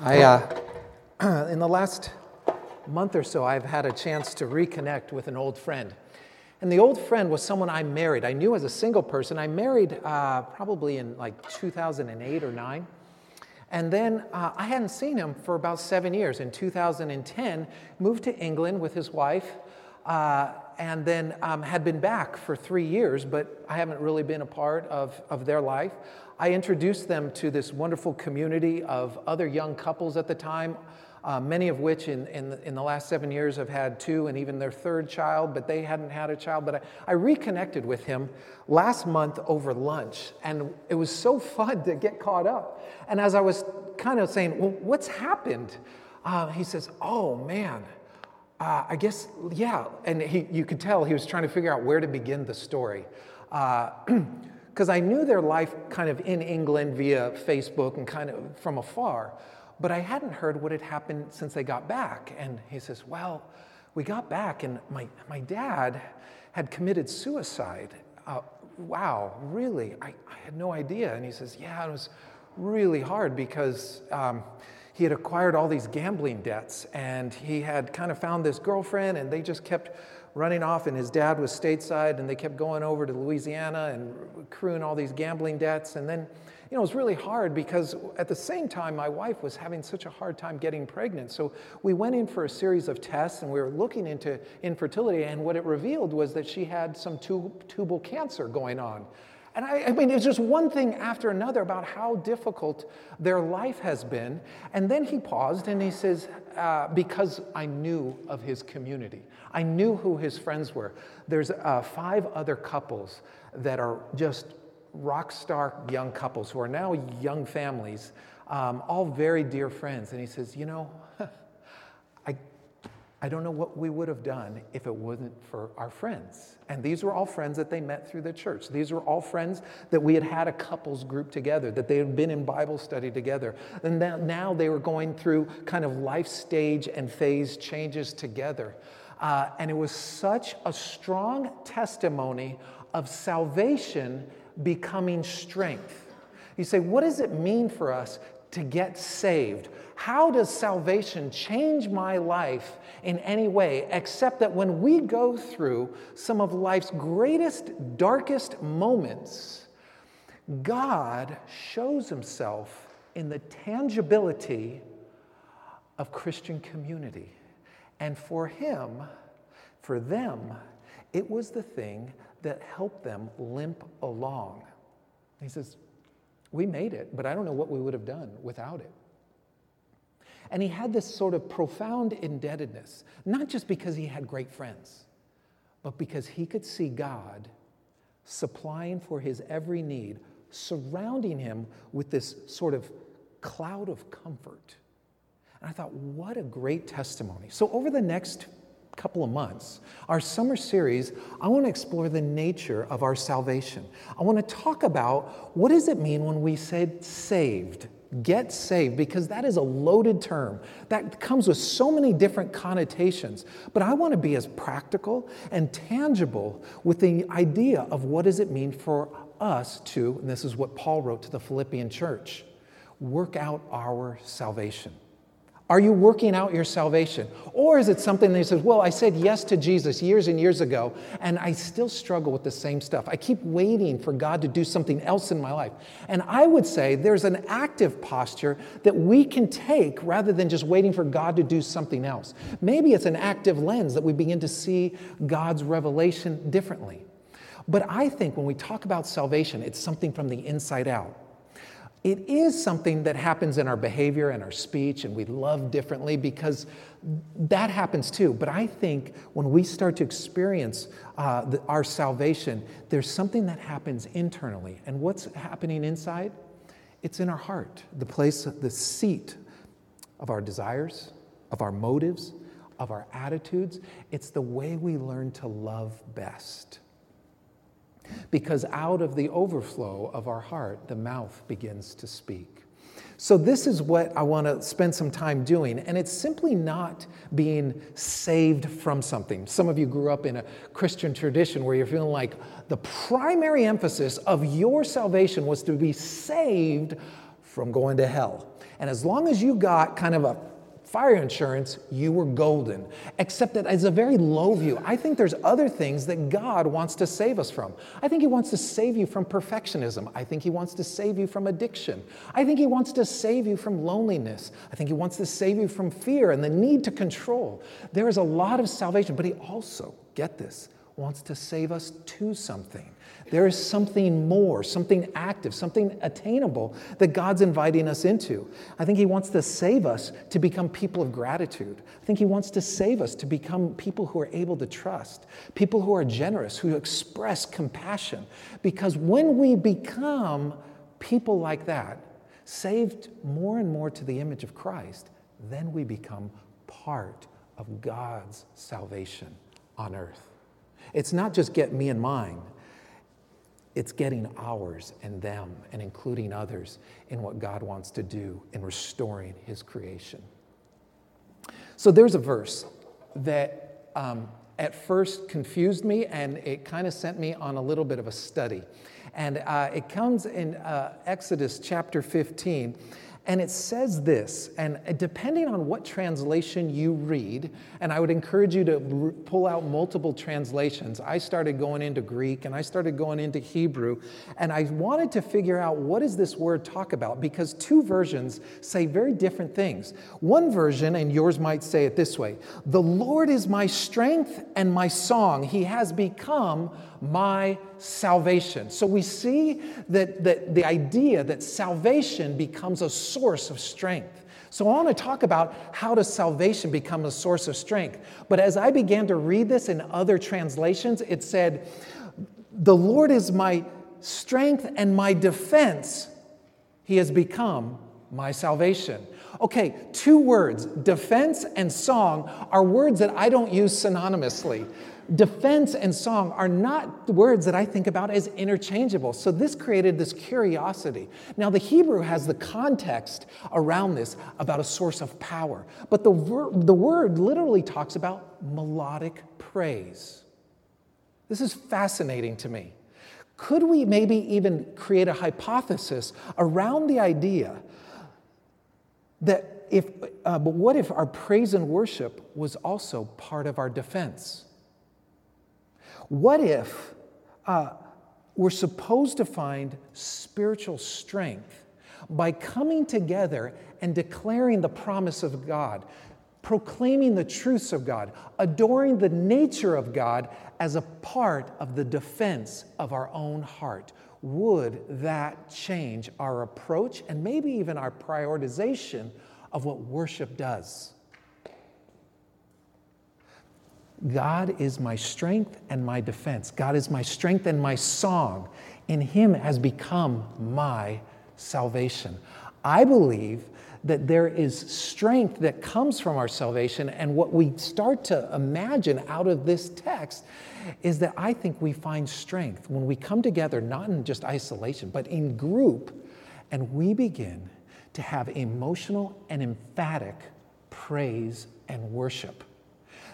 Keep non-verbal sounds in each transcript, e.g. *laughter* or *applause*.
I, uh, *clears throat* in the last month or so, I've had a chance to reconnect with an old friend. And the old friend was someone I married. I knew as a single person. I married uh, probably in like 2008 or 9. And then uh, I hadn't seen him for about seven years. In 2010, moved to England with his wife, uh, and then um, had been back for three years, but I haven't really been a part of, of their life. I introduced them to this wonderful community of other young couples at the time, uh, many of which in, in the, in, the, last seven years have had two and even their third child, but they hadn't had a child. But I, I reconnected with him last month over lunch, and it was so *laughs* fun to get caught up. And as I was kind of saying, Well, what's happened? Uh, he says, Oh, man. Uh, I guess, yeah. And he, you could tell he was trying to figure out where to begin the story. Because uh, *clears throat* I knew their life kind of in England via Facebook and kind of from afar. But I hadn't heard what had happened since they got back. And he says, Well, we got back, and my, my dad had committed suicide. Uh, wow, really? I, I, had no idea. And he says, Yeah, it was really hard because um, he had acquired all these gambling debts and he had kind of found this girlfriend, and they just kept running off. And his dad was stateside, and they kept going over to Louisiana and accruing all these gambling debts. And then you know, it was really hard because at the same time, my wife was having such a hard time getting pregnant. So we went in for a series of tests and we were looking into infertility. And what it revealed was that she had some tubal cancer going on. And I, I mean, it's just one thing after another about how difficult their life has been. And then he paused and he says, uh, Because I knew of his community, I knew who his friends were. There's uh, five other couples that are just rock star young couples who are now young families, um, all very dear friends. And he says, You know, I don't know what we would have done if it wasn't for our friends. And these were all friends that they met through the church. These were all friends that we had had a couples group together, that they had been in Bible study together. And now they were going through kind of life stage and phase changes together. Uh, and it was such a strong testimony of salvation becoming strength. You say, what does it mean for us to get saved? How does salvation change my life in any way, except that when we go through some of life's greatest, darkest moments, God shows himself in the tangibility of Christian community. And for him, for them, it was the thing that helped them limp along. He says, We made it, but I don't know what we would have done without it. And he had this sort of profound indebtedness, not just because he had great friends, but because he could see God supplying for his every need, surrounding him with this sort of cloud of comfort. And I thought, what a great testimony. So, over the next couple of months, our summer series, I want to explore the nature of our salvation. I want to talk about what does it mean when we say saved? Get saved, because that is a loaded term that comes with so many different connotations. But I want to be as practical and tangible with the idea of what does it mean for us to, and this is what Paul wrote to the Philippian church, work out our salvation. Are you working out your salvation? Or is it something that says, well, I said yes to Jesus years and years ago, and I still struggle with the same stuff. I keep waiting for God to do something else in my life. And I would say there's an active posture that we can take rather than just waiting for God to do something else. Maybe it's an active lens that we begin to see God's revelation differently. But I think when we talk about salvation, it's something from the inside out. It is something that happens in our behavior and our speech, and we love differently because that happens too. But I think when we start to experience uh, the, our salvation, there's something that happens internally. And what's happening inside? It's in our heart, the place, the seat of our desires, of our motives, of our attitudes. It's the way we learn to love best because out of the overflow of our heart, the mouth begins to speak. So, this is what I want to spend some time doing. And it's simply not being saved from something. Some of you grew up in a Christian tradition where you're feeling like the primary emphasis of your salvation was to be saved from going to hell. And as long as you got kind of a fire insurance, you were golden. Except that as a very low view, I think there's other things that God wants to save us from. I think He wants to save you from perfectionism. I think He wants to save you from addiction. I think He wants to save you from loneliness. I think He wants to save you from fear and the need to control. There is a lot of salvation, but He also, get this, wants to save us to something. There is something more, something active, something attainable that God's inviting us into. I think He wants to save us to become people of gratitude. I think He wants to save us to become people who are able to trust, people who are generous, who express compassion. Because when we become people like that, saved more and more to the image of Christ, then we become part of God's salvation on earth. It's not just get me and mine, it's getting ours and them and including others in what God wants to do in restoring His creation. So there's a verse that um, at first confused me and it kind of sent me on a little bit of a study. And uh, it comes in uh, Exodus chapter 15. And it says this, and depending on what translation you read, and I would encourage you to pull out multiple translations. I started going into Greek and I started going into Hebrew, and I wanted to figure out what does this word talk about because two versions say very different things. One version, and yours might say it this way The Lord is my strength and my song, He has become my salvation. So we see that, that the idea that salvation becomes a source of strength. So I want to talk about how does salvation become a source of strength. But as I began to read this in other translations, it said, The Lord is my strength and my defense. He has become my salvation. Okay, two words, defense and song, are words that I don't use synonymously defense and song are not words that I think about as interchangeable. So this created this curiosity. Now, the Hebrew has the context around this about a source of power, but the, ver- the word literally talks about melodic praise. This is fascinating to me. Could we maybe even create a hypothesis around the idea that if, uh, but what if our praise and worship was also part of our defense? What if uh, we're supposed to find spiritual strength by coming together and declaring the promise of God, proclaiming the truths of God, adoring the nature of God as a part of the defense of our own heart? Would that change our approach and maybe even our prioritization of what worship does? God is my strength and my defense. God is my strength and my song. In Him has become my salvation. I believe that there is strength that comes from our salvation. And what we start to imagine out of this text is that I think we find strength when we come together, not in just isolation, but in group, and we begin to have emotional and emphatic praise and worship.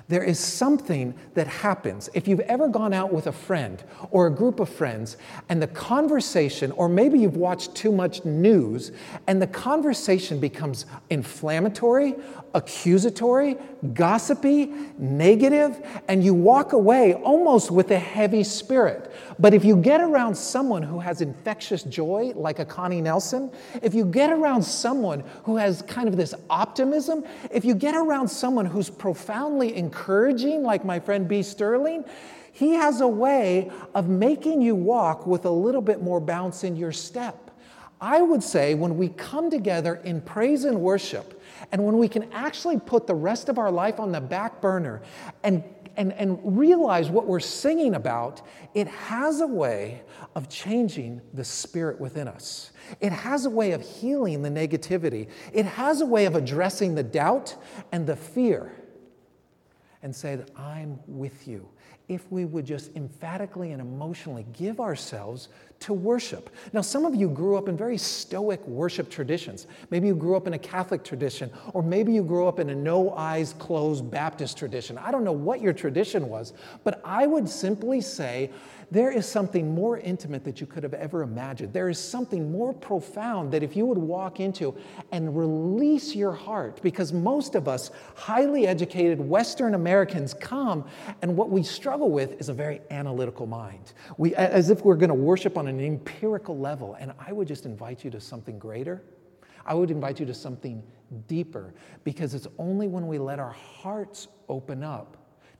There is something that happens. If you've ever gone out with a friend or a group of friends and the conversation, or maybe you've watched too much news and the conversation becomes inflammatory, accusatory, gossipy, negative, and you walk away almost with a heavy spirit. But if you get around someone who has infectious joy, like a Connie Nelson, if you get around someone who has kind of this optimism, if you get around someone who's profoundly encouraging, like my friend B. Sterling, he has a way of making you walk with a little bit more bounce in your step. I would say when we come together in praise and worship, and when we can actually put the rest of our life on the back burner and, and, and realize what we're singing about, it has a way of changing the spirit within us. It has a way of healing the negativity. It has a way of addressing the doubt and the fear and say that I'm with you. if we would just emphatically and emotionally give ourselves to worship. Now, some of you grew up in very stoic worship traditions. Maybe you grew up in a Catholic tradition, or maybe you grew up in a no eyes closed Baptist tradition. I don't know what your tradition was, but I would simply say, there is something more intimate that you could have ever imagined. There is something more profound that if you would walk into and release your heart, because most of us, highly educated Western Americans, come and what we struggle with is a very analytical mind. We, as if we're going to worship on an empirical level. And I would just invite you to something greater. I would invite you to something deeper because it's only when we let our hearts open up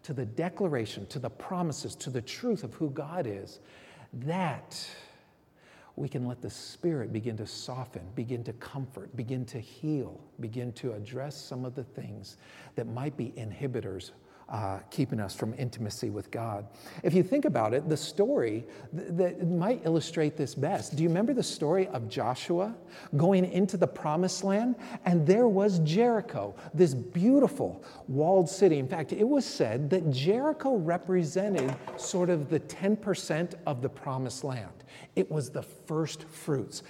to the declaration, to the promises, to the truth of who God is, that we can let the Spirit begin to soften, begin to comfort, begin to heal, begin to address some of the things that might be inhibitors uh, keeping us from intimacy with God. If you think about it, the story th- that might illustrate this best. Do you remember the story of Joshua going into the promised land? And there was Jericho, this beautiful walled city. In fact, it was said that Jericho represented sort of the 10% of the promised land. It was the first fruits.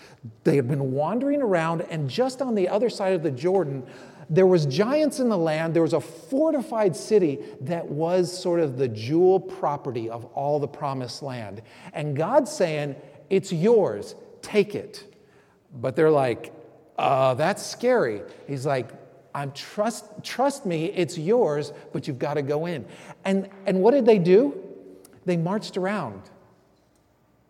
They had been wandering around, and just on the other side of the Jordan, there was giants in the land. There was a fortified city that was sort of the jewel property of all the promised land. And god's saying it's yours. Take it. But they're like uh, that's scary. He's like i'm trust trust me it's yours but you've got to go in. And and what did they do? They marched around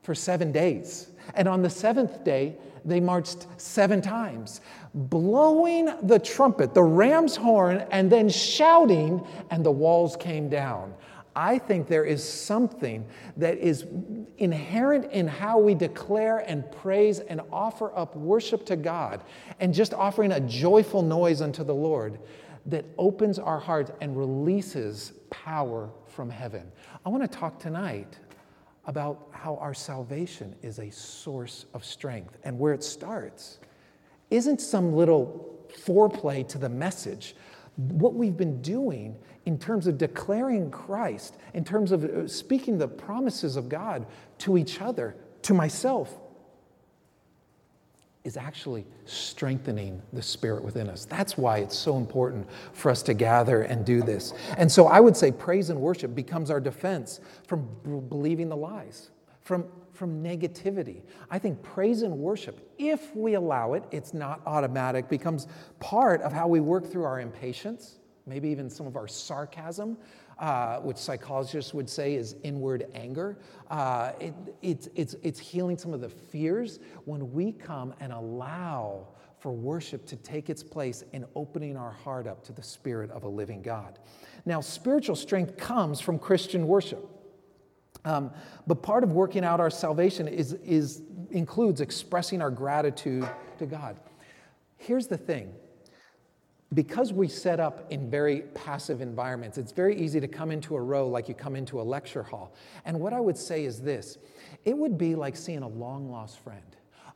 for seven days and on the seventh day they marched seven times, blowing the trumpet, the ram's horn, and then shouting, and the walls came down. I think there is something that is inherent in how we declare and praise and offer up worship to God and just offering a joyful noise unto the Lord that opens our hearts and releases power from heaven. I want to talk tonight about how our salvation is a source of strength and where it starts isn't some little foreplay to the message. What we've been doing in terms of declaring Christ, in terms of uh, speaking the promises of God to each other, to myself, is actually strengthening the spirit within us. That's why it's so important for us to gather and do this. And so I would say praise and worship becomes our defense from b- believing the lies, from, from negativity. I think praise and worship, if we allow it, it's not automatic, becomes part of how we work through our impatience, maybe even some of our sarcasm, uh, which psychologists would say is inward anger. Uh, it, it's, it's, it's healing some of the fears when we come and allow for worship to take its place in opening our heart up to the Spirit of a living God. Now, spiritual strength comes from Christian worship. Um, but part of working out our salvation is, is, includes expressing our gratitude to God. Here's the thing because we set up in very passive environments, it's very easy to come into a row like you come into a lecture hall. And what I would say is this it would be like seeing a long lost friend.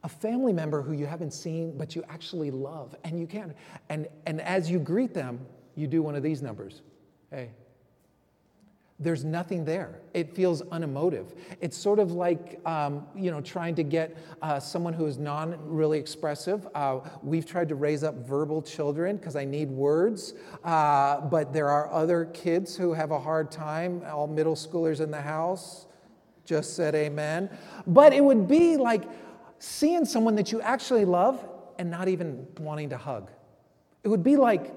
A family member who you haven't seen, but you actually love, and you can't. And, and as you greet them, you do one of these numbers. Hey, there's nothing there. It feels unemotive. It's sort of like, um, you know, trying to get uh, someone who is non really expressive. Uh, we've tried to raise up verbal children because I need words, uh, but there are other kids who have a hard time, all middle schoolers in the house. Just said amen. But it would be like seeing someone that you actually love and not even wanting to hug. It would be like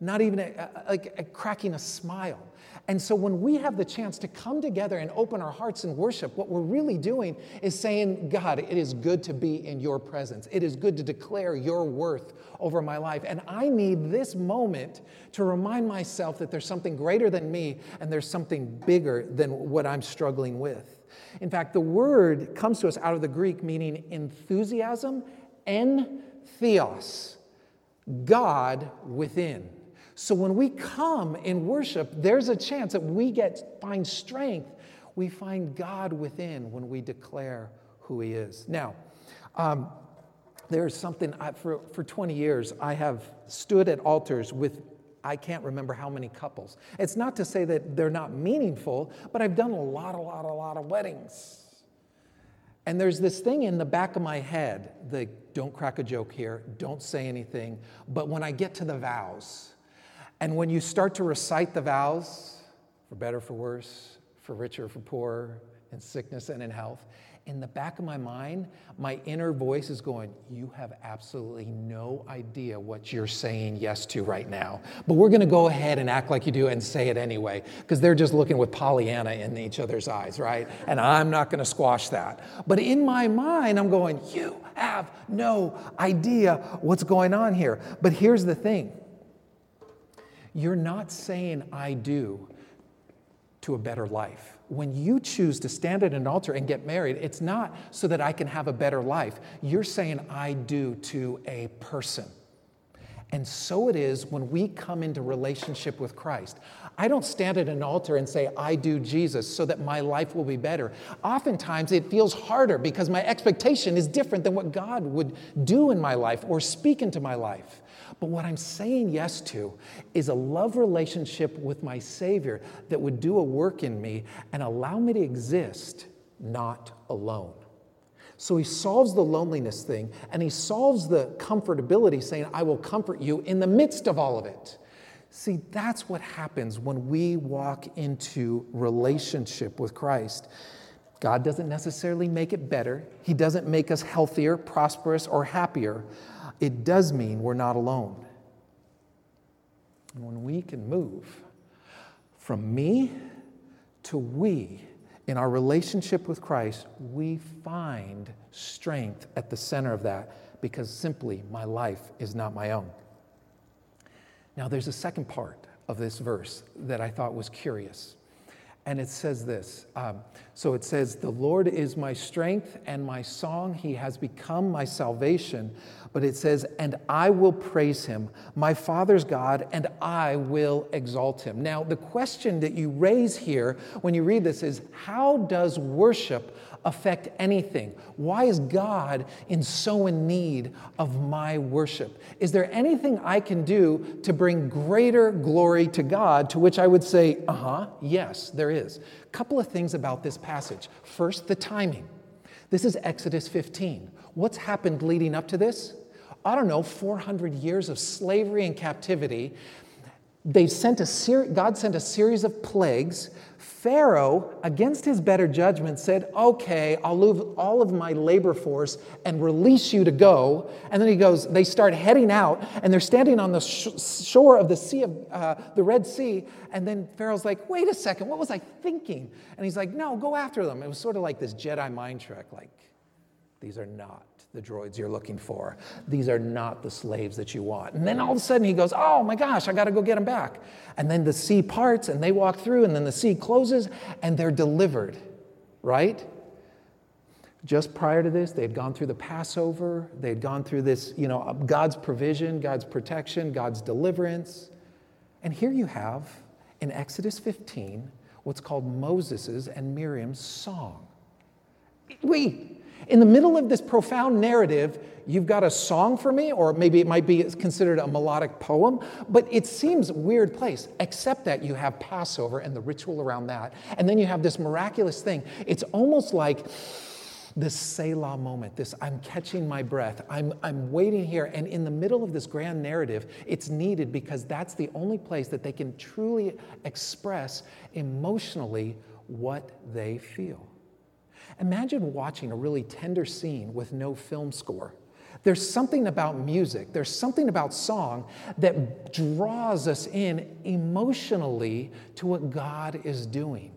not even a, a, like a cracking a smile. And so when we have the chance to come together and open our hearts and worship, what we're really doing is saying, God, it is good to be in your presence. It is good to declare your worth over my life. And I need this moment to remind myself that there's something greater than me and there's something bigger than what I'm struggling with. In fact, the word comes to us out of the Greek meaning enthusiasm and theos, God within. So when we come in worship, there's a chance that we get find strength. We find God within when we declare who He is. Now, um, there's something I, for, for 20 years I have stood at altars with I can't remember how many couples. It's not to say that they're not meaningful, but I've done a lot, a lot, a lot of weddings. And there's this thing in the back of my head the don't crack a joke here, don't say anything. But when I get to the vows, and when you start to recite the vows, for better, for worse, for richer, for poorer, in sickness and in health, in the back of my mind, my inner voice is going, You have absolutely no idea what you're saying yes to right now. But we're going to go ahead and act like you do and say it anyway, because they're just looking with Pollyanna in each other's eyes, right? And I'm not going to squash that. But in my mind, I'm going, You have no idea what's going on here. But here's the thing you're not saying I do to a better life when you choose to stand at an altar and get married, it's not so that I can have a better life. You're saying, I do to a person. And so it is when we come into relationship with Christ. I don't stand at an altar and say, I do Jesus so that my life will be better. Oftentimes it feels harder because my expectation is different than what God would do in my life or speak into my life. But what I'm saying yes to is a love relationship with my Savior that would do a work in me and allow me to exist not alone. So he solves the loneliness thing and he solves the comfortability, saying, I will comfort you in the midst of all of it. See, that's what happens when we walk into relationship with Christ. God doesn't necessarily make it better, He doesn't make us healthier, prosperous, or happier it does mean we're not alone. And when we can move from me to we in our relationship with Christ, we find strength at the center of that because simply my life is not my own. Now, there's a second part of this verse that I thought was curious. And it says this. Um, so it says, The Lord is my strength and my song. He has become my salvation. But it says, And I will praise him, my Father's God, and I will exalt him. Now, the question that you raise here when you read this is, How does worship affect anything? Why is God in so in need of my worship? Is there anything I can do to bring greater glory to God? To which I would say, uh huh, yes, there is. A couple of things about this passage. First, the timing. This is Exodus 15. What's happened leading up to this? I don't know, 400 years of slavery and captivity. They sent a ser- God sent a series of plagues Pharaoh, against his better judgment, said, Okay, I'll leave all of my labor force and release you to go. And then he goes, They start heading out, and they're standing on the sh- shore of the Sea of uh, the Red Sea. And then Pharaoh's like, Wait a second, what was I thinking? And he's like, No, go after them. It was sort of like this Jedi mind trick, like, these are not the droids you're looking for. These are not the slaves that you want. And then all of a sudden he goes, Oh my gosh, I got to go get them back. And then the sea parts and they walk through, and then the sea closes and they're delivered, right? Just prior to this, they had gone through the Passover. They had gone through this, you know, God's provision, God's protection, God's deliverance. And here you have in Exodus 15 what's called Moses' and Miriam's song. Wait, in the middle of this profound narrative, you've got a song for me, or maybe it might be considered a melodic poem, but it seems weird place, except that you have Passover and the ritual around that. And then you have this miraculous thing. It's almost like this Selah moment, this I'm catching my breath, I'm, I'm waiting here. And in the middle of this grand narrative, it's needed because that's the only place that they can truly express emotionally what they feel. Imagine watching a really tender scene with no film score. There's something about music, there's something about song that draws us in emotionally to what God is doing.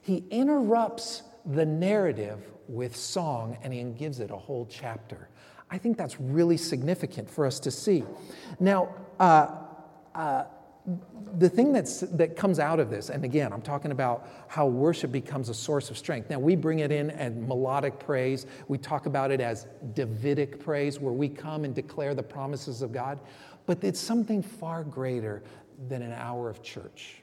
He interrupts the narrative with song and he gives it a whole chapter. I think that's really significant for us to see. Now, uh, uh, the thing that's, that comes out of this, and again, I'm talking about how worship becomes a source of strength. Now, we bring it in as melodic praise. We talk about it as Davidic praise, where we come and declare the promises of God. But it's something far greater than an hour of church.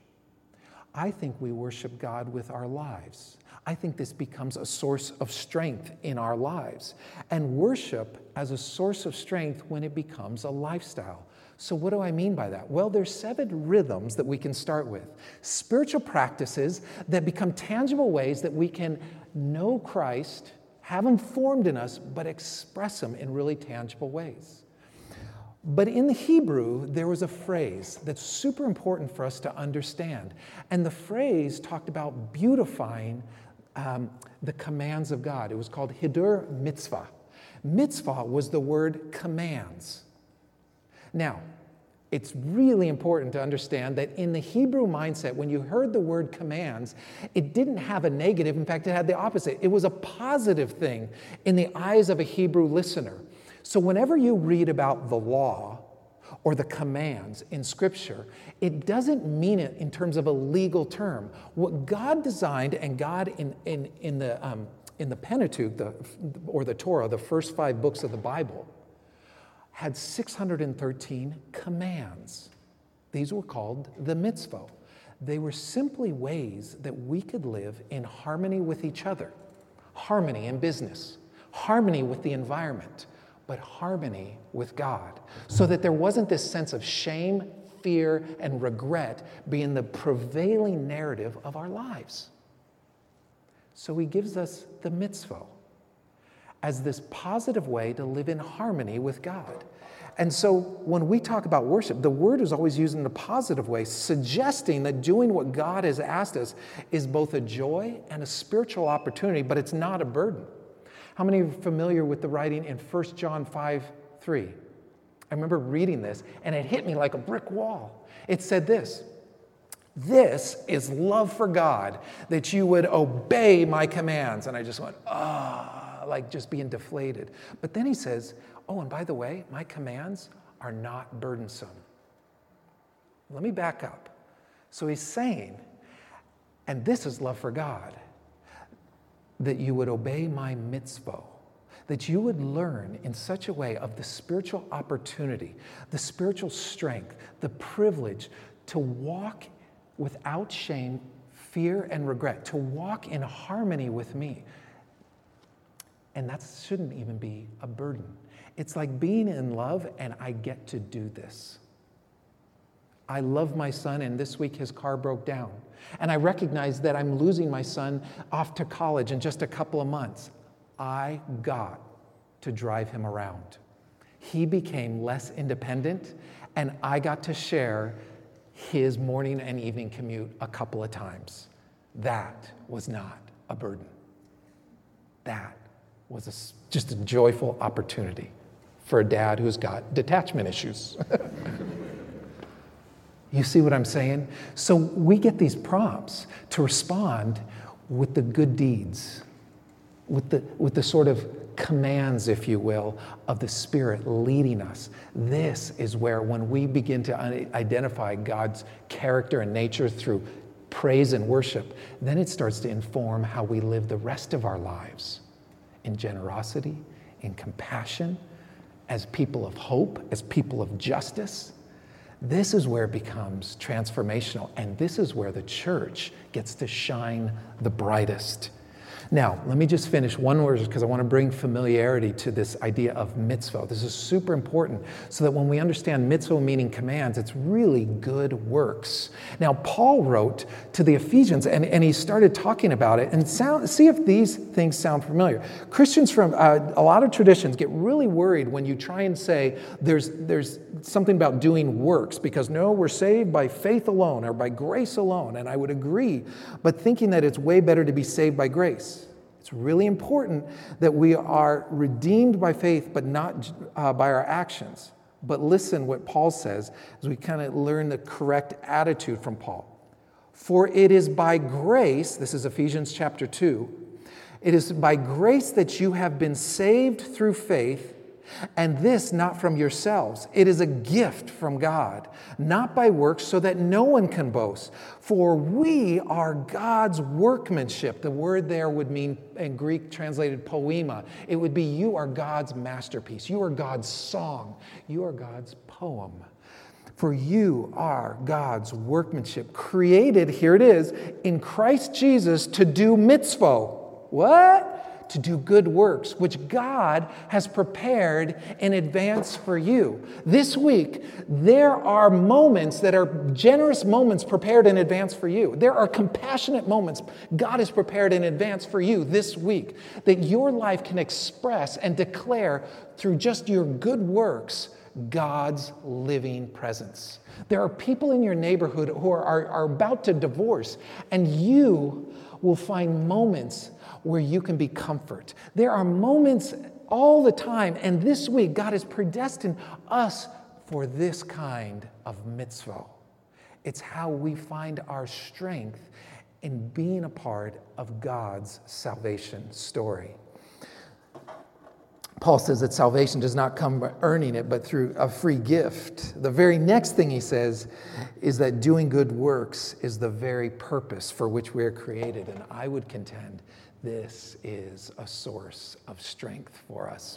I think we worship God with our lives. I think this becomes a source of strength in our lives. And worship as a source of strength when it becomes a lifestyle. So, what do I mean by that? Well, there's seven rhythms that we can start with spiritual practices that become tangible ways that we can know Christ, have Him formed in us, but express Him in really tangible ways. But in the Hebrew, there was a phrase that's super important for us to understand. And the phrase talked about beautifying um, the commands of God. It was called Hidur Mitzvah. Mitzvah was the word commands. Now, it's really important to understand that in the Hebrew mindset, when you heard the word commands, it didn't have a negative. In fact, it had the opposite. It was a positive thing in the eyes of a Hebrew listener. So, whenever you read about the law or the commands in Scripture, it doesn't mean it in terms of a legal term. What God designed and God in, in, in, the, um, in the Pentateuch, the, or the Torah, the first five books of the Bible, had 613 commands. These were called the mitzvah. They were simply ways that we could live in harmony with each other, harmony in business, harmony with the environment, but harmony with God, so that there wasn't this sense of shame, fear, and regret being the prevailing narrative of our lives. So he gives us the mitzvah as this positive way to live in harmony with God. And so when we talk about worship, the word is always used in a positive way, suggesting that doing what God has asked us is both a joy and a spiritual opportunity, but it's not a burden. How many are familiar with the writing in 1 John 5 3? I remember reading this and it hit me like a brick wall. It said this This is love for God, that you would obey my commands. And I just went, ah. Oh like just being deflated. But then he says, Oh, and by the way, my commands are not burdensome. Let me back up. So he's saying, and this is love for God, that you would obey my mitzvah, that you would learn in such a way of the spiritual opportunity, the spiritual strength, the privilege to walk without shame, fear, and regret, to walk in harmony with me, and that shouldn't even be a burden. It's like being in love, and I get to do this. I love my son, and this week his car broke down. And I recognize that I'm losing my son off to college in just a couple of months. I got to drive him around. He became less independent, and I got to share his morning and evening commute a couple of times. That was not a burden. That was a, just a joyful opportunity for a dad who's got detachment issues. *laughs* you see what I'm saying? So we get these prompts to respond with the good deeds, with the, with the sort of commands, if you will, of the Spirit leading us. This is where, when we begin to identify God's character and nature through praise and worship, then it starts to inform how we live the rest of our lives in generosity, in compassion, as people of hope, as people of justice. This is where it becomes transformational, and this is where the church gets to shine the brightest. Now, let me just finish one word because I want to bring familiarity to this idea of mitzvah. This is super important so that when we understand mitzvah meaning commands, it's really good works. Now, Paul wrote to the Ephesians and, and he started talking about it and sound, see if these things sound familiar. Christians from uh, a lot of traditions get really worried when you try and say there's, there's something about doing works because no, we're saved by faith alone or by grace alone. And I would agree, but thinking that it's way better to be saved by grace. It's really important that we are redeemed by faith, but not uh, by our actions. But listen what Paul says as we kind of learn the correct attitude from Paul. For it is by grace, this is Ephesians chapter 2, it is by grace that you have been saved through faith and this not from yourselves. It is a gift from God, not by works, so that no one can boast. For we are God's workmanship. The word there would mean, in Greek translated poema, it would be you are God's masterpiece. You are God's song. You are God's poem. For you are God's workmanship, created, here it is, in Christ Jesus to do mitzvah. What? To do good works, which God has prepared in advance for you. This week, there are moments that are generous moments prepared in advance for you. There are compassionate moments God has prepared in advance for you this week that your life can express and declare through just your good works God's living presence. There are people in your neighborhood who are, are, are about to divorce, and you will find moments where you can be comfort. There are moments all the time, and this week, God has predestined us for this kind of mitzvah. It's how we find our strength in being a part of God's salvation story. Paul says that salvation does not come by earning it, but through a free gift. The very next thing he says is that doing good works is the very purpose for which we are created. And I would contend this is a source of strength for us.